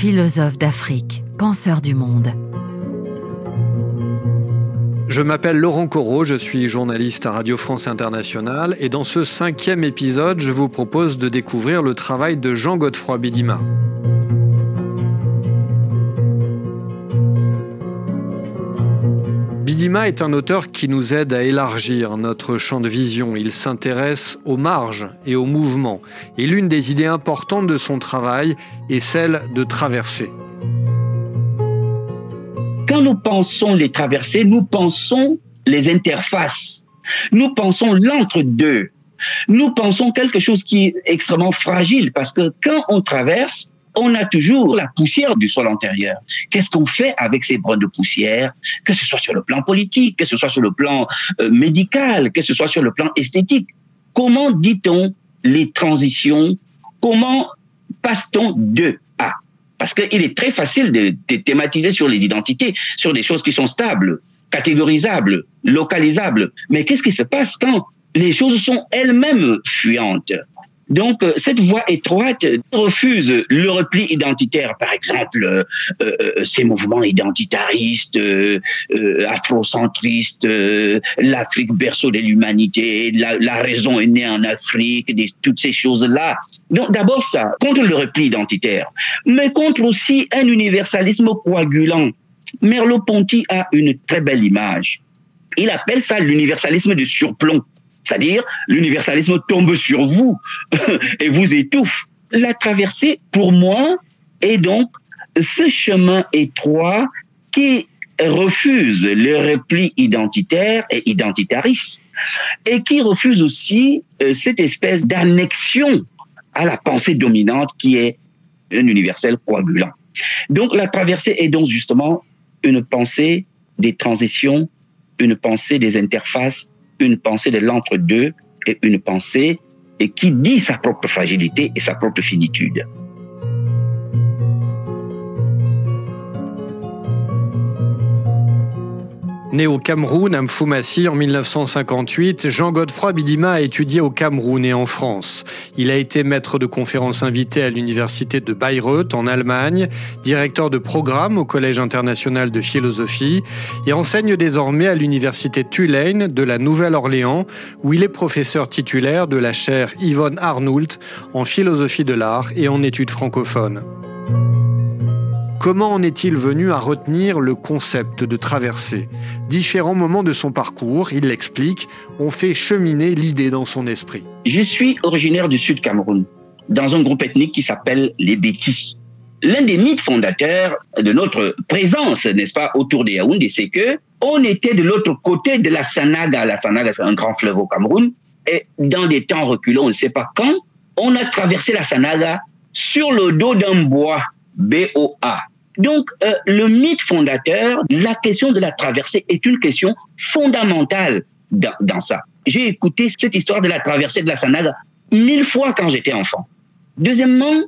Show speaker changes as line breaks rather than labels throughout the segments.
philosophe d'Afrique, penseur du monde.
Je m'appelle Laurent Corot, je suis journaliste à Radio France Internationale et dans ce cinquième épisode, je vous propose de découvrir le travail de Jean-Godefroy Bidima. Bidima est un auteur qui nous aide à élargir notre champ de vision. Il s'intéresse aux marges et aux mouvements. Et l'une des idées importantes de son travail est celle de traverser.
Quand nous pensons les traversées, nous pensons les interfaces. Nous pensons l'entre-deux. Nous pensons quelque chose qui est extrêmement fragile parce que quand on traverse, on a toujours la poussière du sol antérieur. Qu'est-ce qu'on fait avec ces brins de poussière, que ce soit sur le plan politique, que ce soit sur le plan euh, médical, que ce soit sur le plan esthétique? Comment dit-on les transitions? Comment passe-t-on de à parce qu'il est très facile de, thématiser sur les identités, sur des choses qui sont stables, catégorisables, localisables. Mais qu'est-ce qui se passe quand les choses sont elles-mêmes fuyantes? Donc, euh, cette voie étroite refuse le repli identitaire, par exemple, euh, euh, ces mouvements identitaristes, afrocentristes, l'Afrique berceau de l'humanité, la, la, raison est née en Afrique, des, toutes ces choses-là. Donc, d'abord ça, contre le repli identitaire, mais contre aussi un universalisme coagulant. Merleau-Ponty a une très belle image. Il appelle ça l'universalisme de surplomb. C'est-à-dire, l'universalisme tombe sur vous et vous étouffe. La traversée, pour moi, est donc ce chemin étroit qui refuse le repli identitaire et identitariste et qui refuse aussi euh, cette espèce d'annexion à la pensée dominante qui est un universel coagulant. Donc la traversée est donc justement une pensée des transitions, une pensée des interfaces une pensée de l'entre-deux et une pensée et qui dit sa propre fragilité et sa propre finitude.
Né au Cameroun, à Mfoumassi, en 1958, Jean-Godefroy Bidima a étudié au Cameroun et en France. Il a été maître de conférences invité à l'université de Bayreuth, en Allemagne, directeur de programme au Collège international de philosophie et enseigne désormais à l'université Tulane de la Nouvelle-Orléans, où il est professeur titulaire de la chaire Yvonne Arnoult en philosophie de l'art et en études francophones. Comment en est-il venu à retenir le concept de traversée? Différents moments de son parcours, il l'explique, ont fait cheminer l'idée dans son esprit.
Je suis originaire du Sud Cameroun, dans un groupe ethnique qui s'appelle les Bétis. L'un des mythes fondateurs de notre présence, n'est-ce pas, autour des Yaoundé, c'est que on était de l'autre côté de la Sanaga. La Sanaga, c'est un grand fleuve au Cameroun. Et dans des temps reculants, on ne sait pas quand, on a traversé la Sanaga sur le dos d'un bois, B-O-A. Donc, euh, le mythe fondateur, la question de la traversée est une question fondamentale dans, ça. J'ai écouté cette histoire de la traversée de la Sanaga mille fois quand j'étais enfant. Deuxièmement,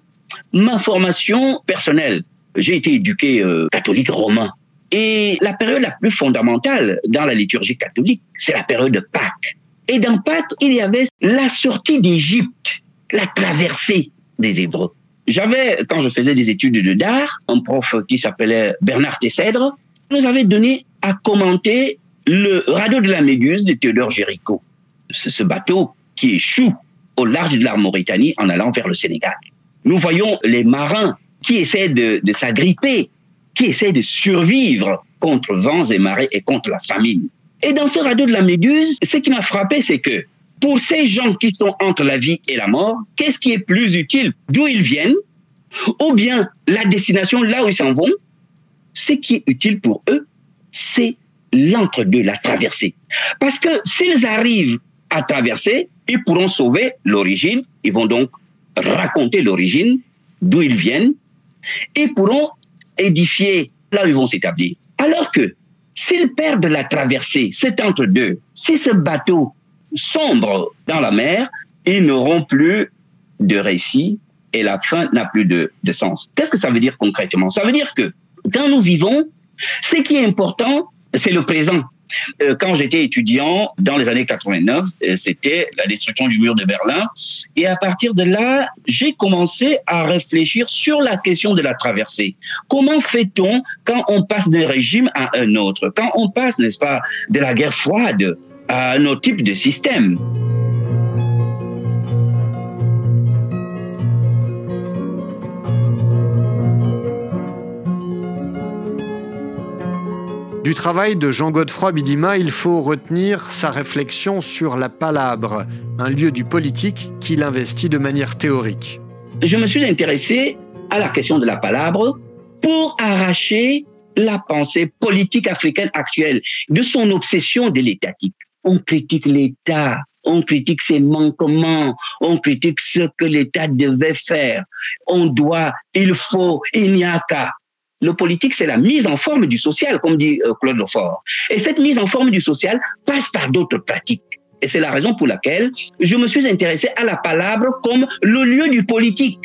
ma formation personnelle. J'ai été éduqué euh, catholique romain. Et la période la plus fondamentale dans la liturgie catholique, c'est la période de Pâques. Et dans Pâques, il y avait la sortie d'Égypte, la traversée des Hébreux. J'avais, quand je faisais des études de d'art, un prof qui s'appelait Bernard Tessèdre, nous avait donné à commenter le radeau de la Méduse de Théodore Géricault. C'est ce bateau qui échoue au large de la Mauritanie en allant vers le Sénégal. Nous voyons les marins qui essaient de, de s'agripper, qui essaient de survivre contre vents et marées et contre la famine. Et dans ce radeau de la Méduse, ce qui m'a frappé, c'est que pour ces gens qui sont entre la vie et la mort, qu'est-ce qui est plus utile? D'où ils viennent? Ou bien la destination, là où ils s'en vont? Ce qui est utile pour eux, c'est l'entre-deux, la traversée. Parce que s'ils arrivent à traverser, ils pourront sauver l'origine, ils vont donc raconter l'origine, d'où ils viennent, et pourront édifier là où ils vont s'établir. Alors que s'ils perdent la traversée, c'est entre deux, si ce bateau sombre dans la mer, ils n'auront plus de récit et la fin n'a plus de, de sens. Qu'est-ce que ça veut dire concrètement? Ça veut dire que quand nous vivons, ce qui est important, c'est le présent. Euh, quand j'étais étudiant dans les années 89, euh, c'était la destruction du mur de Berlin. Et à partir de là, j'ai commencé à réfléchir sur la question de la traversée. Comment fait-on quand on passe d'un régime à un autre? Quand on passe, n'est-ce pas, de la guerre froide à un autre type de système
Du travail de Jean Godefroy Bidima, il faut retenir sa réflexion sur la palabre, un lieu du politique qu'il investit de manière théorique.
Je me suis intéressé à la question de la palabre pour arracher la pensée politique africaine actuelle de son obsession de l'étatique. On critique l'État, on critique ses manquements, on critique ce que l'État devait faire. On doit, il faut, il n'y a qu'à. Le politique, c'est la mise en forme du social, comme dit euh, Claude Lefort. Et cette mise en forme du social passe par d'autres pratiques. Et c'est la raison pour laquelle je me suis intéressé à la palabre comme le lieu du politique.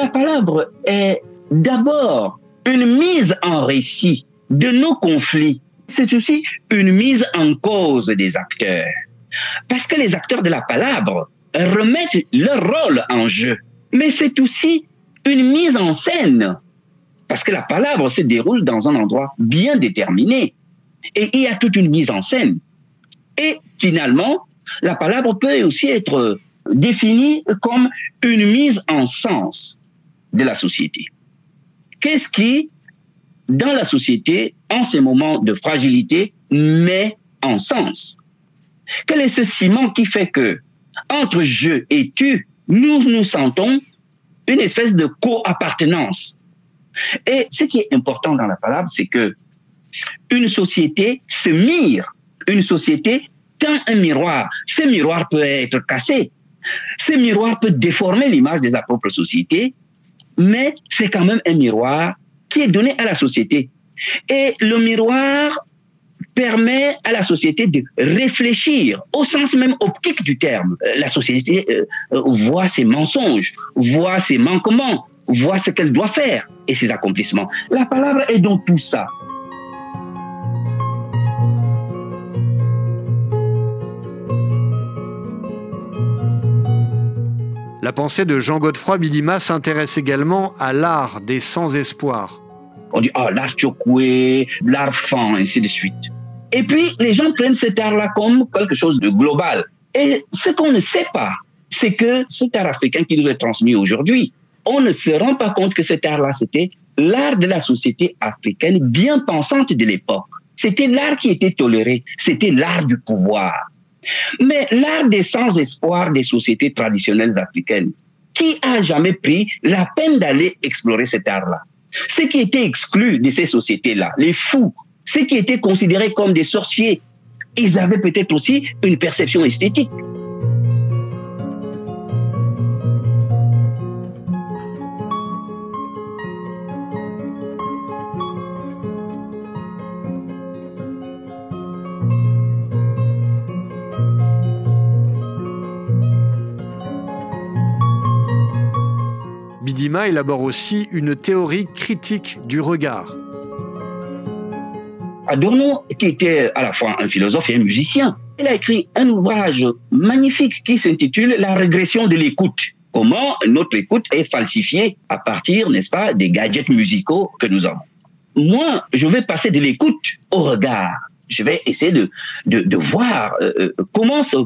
La palabre est d'abord une mise en récit de nos conflits. C'est aussi une mise en cause des acteurs. Parce que les acteurs de la palabre remettent leur rôle en jeu. Mais c'est aussi une mise en scène. Parce que la palabre se déroule dans un endroit bien déterminé. Et il y a toute une mise en scène. Et finalement, la palabre peut aussi être définie comme une mise en sens de la société. Qu'est-ce qui, dans la société, en ces moments de fragilité, met en sens? Quel est ce ciment qui fait que, entre je et tu, nous nous sentons une espèce de co-appartenance? Et ce qui est important dans la parole, c'est que une société se mire, une société tend un miroir. Ce miroir peut être cassé, ce miroir peut déformer l'image de sa propre société, mais c'est quand même un miroir qui est donné à la société. Et le miroir permet à la société de réfléchir au sens même optique du terme. Euh, la société euh, euh, voit ses mensonges, voit ses manquements, voit ce qu'elle doit faire et ses accomplissements. La parole est donc tout ça.
La pensée de Jean Godefroy Bidima s'intéresse également à l'art des sans-espoir.
On dit, ah, l'art chokwe, l'art fan, ainsi de suite. Et puis, les gens prennent cet art-là comme quelque chose de global. Et ce qu'on ne sait pas, c'est que cet art africain qui nous est transmis aujourd'hui, on ne se rend pas compte que cet art-là, c'était l'art de la société africaine bien pensante de l'époque. C'était l'art qui était toléré, c'était l'art du pouvoir. Mais l'art des sans-espoir des sociétés traditionnelles africaines, qui a jamais pris la peine d'aller explorer cet art-là Ceux qui étaient exclus de ces sociétés-là, les fous, ceux qui étaient considérés comme des sorciers, ils avaient peut-être aussi une perception esthétique.
Bidima élabore aussi une théorie critique du regard.
Adorno, qui était à la fois un philosophe et un musicien, il a écrit un ouvrage magnifique qui s'intitule La régression de l'écoute. Comment notre écoute est falsifiée à partir, n'est-ce pas, des gadgets musicaux que nous avons. Moi, je vais passer de l'écoute au regard. Je vais essayer de, de, voir euh, euh, comment se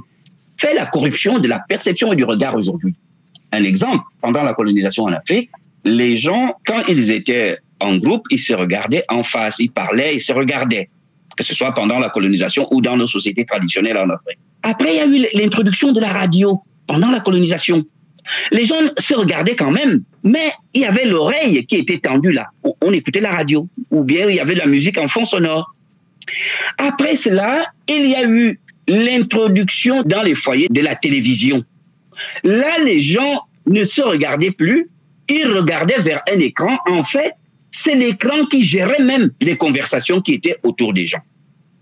fait la corruption de la perception et du regard aujourd'hui. Un exemple, pendant la colonisation en Afrique, les gens, quand ils étaient en groupe, ils se regardaient en face, ils parlaient, ils se regardaient, que ce soit pendant la colonisation ou dans nos sociétés traditionnelles en Afrique. Après, il y a eu l'introduction de la radio pendant la colonisation. Les gens se regardaient quand même, mais il y avait l'oreille qui était tendue là. On, écoutait la radio, ou bien il y avait de la musique en fond sonore. Après cela, il y a eu l'introduction dans les foyers de la télévision. Là, les gens ne se regardaient plus, ils regardaient vers un écran. En fait, c'est l'écran qui gérait même les conversations qui étaient autour des gens.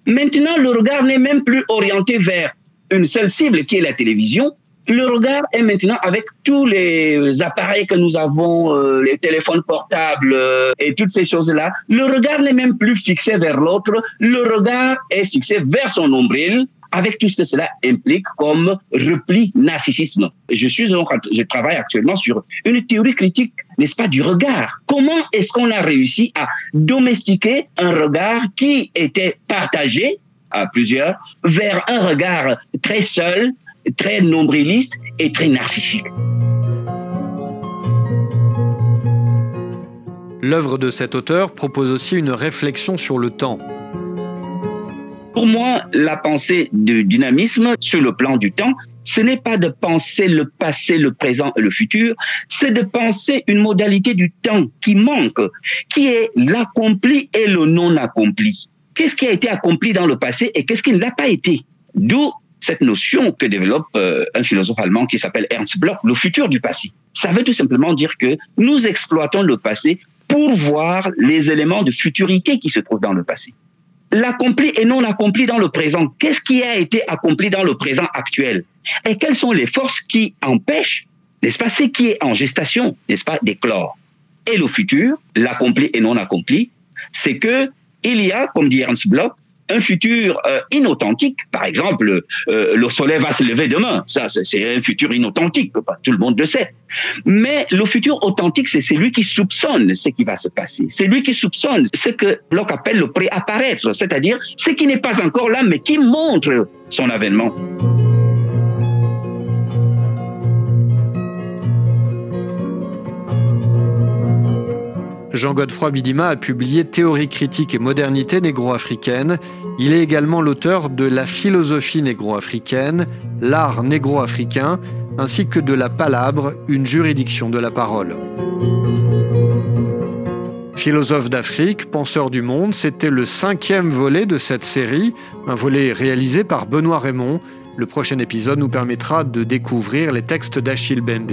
Maintenant, le regard n'est même plus orienté vers une seule cible qui est la télévision, Le regard est maintenant avec tous les appareils que nous avons, euh, les téléphones portables euh, et toutes ces choses-là. Le regard n'est même plus fixé vers l'autre. Le regard est fixé vers son nombril avec tout ce que cela implique comme repli narcissisme. Je suis donc, je travaille actuellement sur une théorie critique, n'est-ce pas, du regard. Comment est-ce qu'on a réussi à domestiquer un regard qui était partagé à plusieurs vers un regard très seul, très nombriliste et très narcissique?
L'œuvre de cet auteur propose aussi une réflexion sur le temps.
Pour moi, la pensée du dynamisme sur le plan du temps, ce n'est pas de penser le passé, le présent et le futur, c'est de penser une modalité du temps qui manque, qui est l'accompli et le non accompli. Qu'est-ce qui a été accompli dans le passé et qu'est-ce qui ne l'a pas été? D'où cette notion que développe euh, un philosophe allemand qui s'appelle Ernst Bloch, le futur du passé. Ça veut tout simplement dire que nous exploitons le passé pour voir les éléments de futurité qui se trouvent dans le passé. L'accompli et non accompli dans le présent. Qu'est-ce qui a été accompli dans le présent actuel? Et quelles sont les forces qui empêchent, n'est-ce pas, ce qui est en gestation, n'est-ce pas, d'éclore? Et le futur, l'accompli et non accompli, c'est que il y a, comme dit Ernst Bloch, un futur euh, inauthentique. Par exemple, euh, le soleil va se lever demain. Ça, c'est un futur inauthentique. Tout le monde le sait. Mais le futur authentique, c'est celui qui soupçonne ce qui va se passer. C'est lui qui soupçonne ce que Locke appelle le préapparaître, c'est-à-dire ce qui n'est pas encore là, mais qui montre son avènement.
Jean Godefroy Bidima a publié Théorie critique et modernité négro-africaine. Il est également l'auteur de La philosophie négro-africaine, L'art négro-africain, ainsi que de La palabre, une juridiction de la parole. Philosophe d'Afrique, penseur du monde, c'était le cinquième volet de cette série, un volet réalisé par Benoît Raymond. Le prochain épisode nous permettra de découvrir les textes d'Achille Bembe.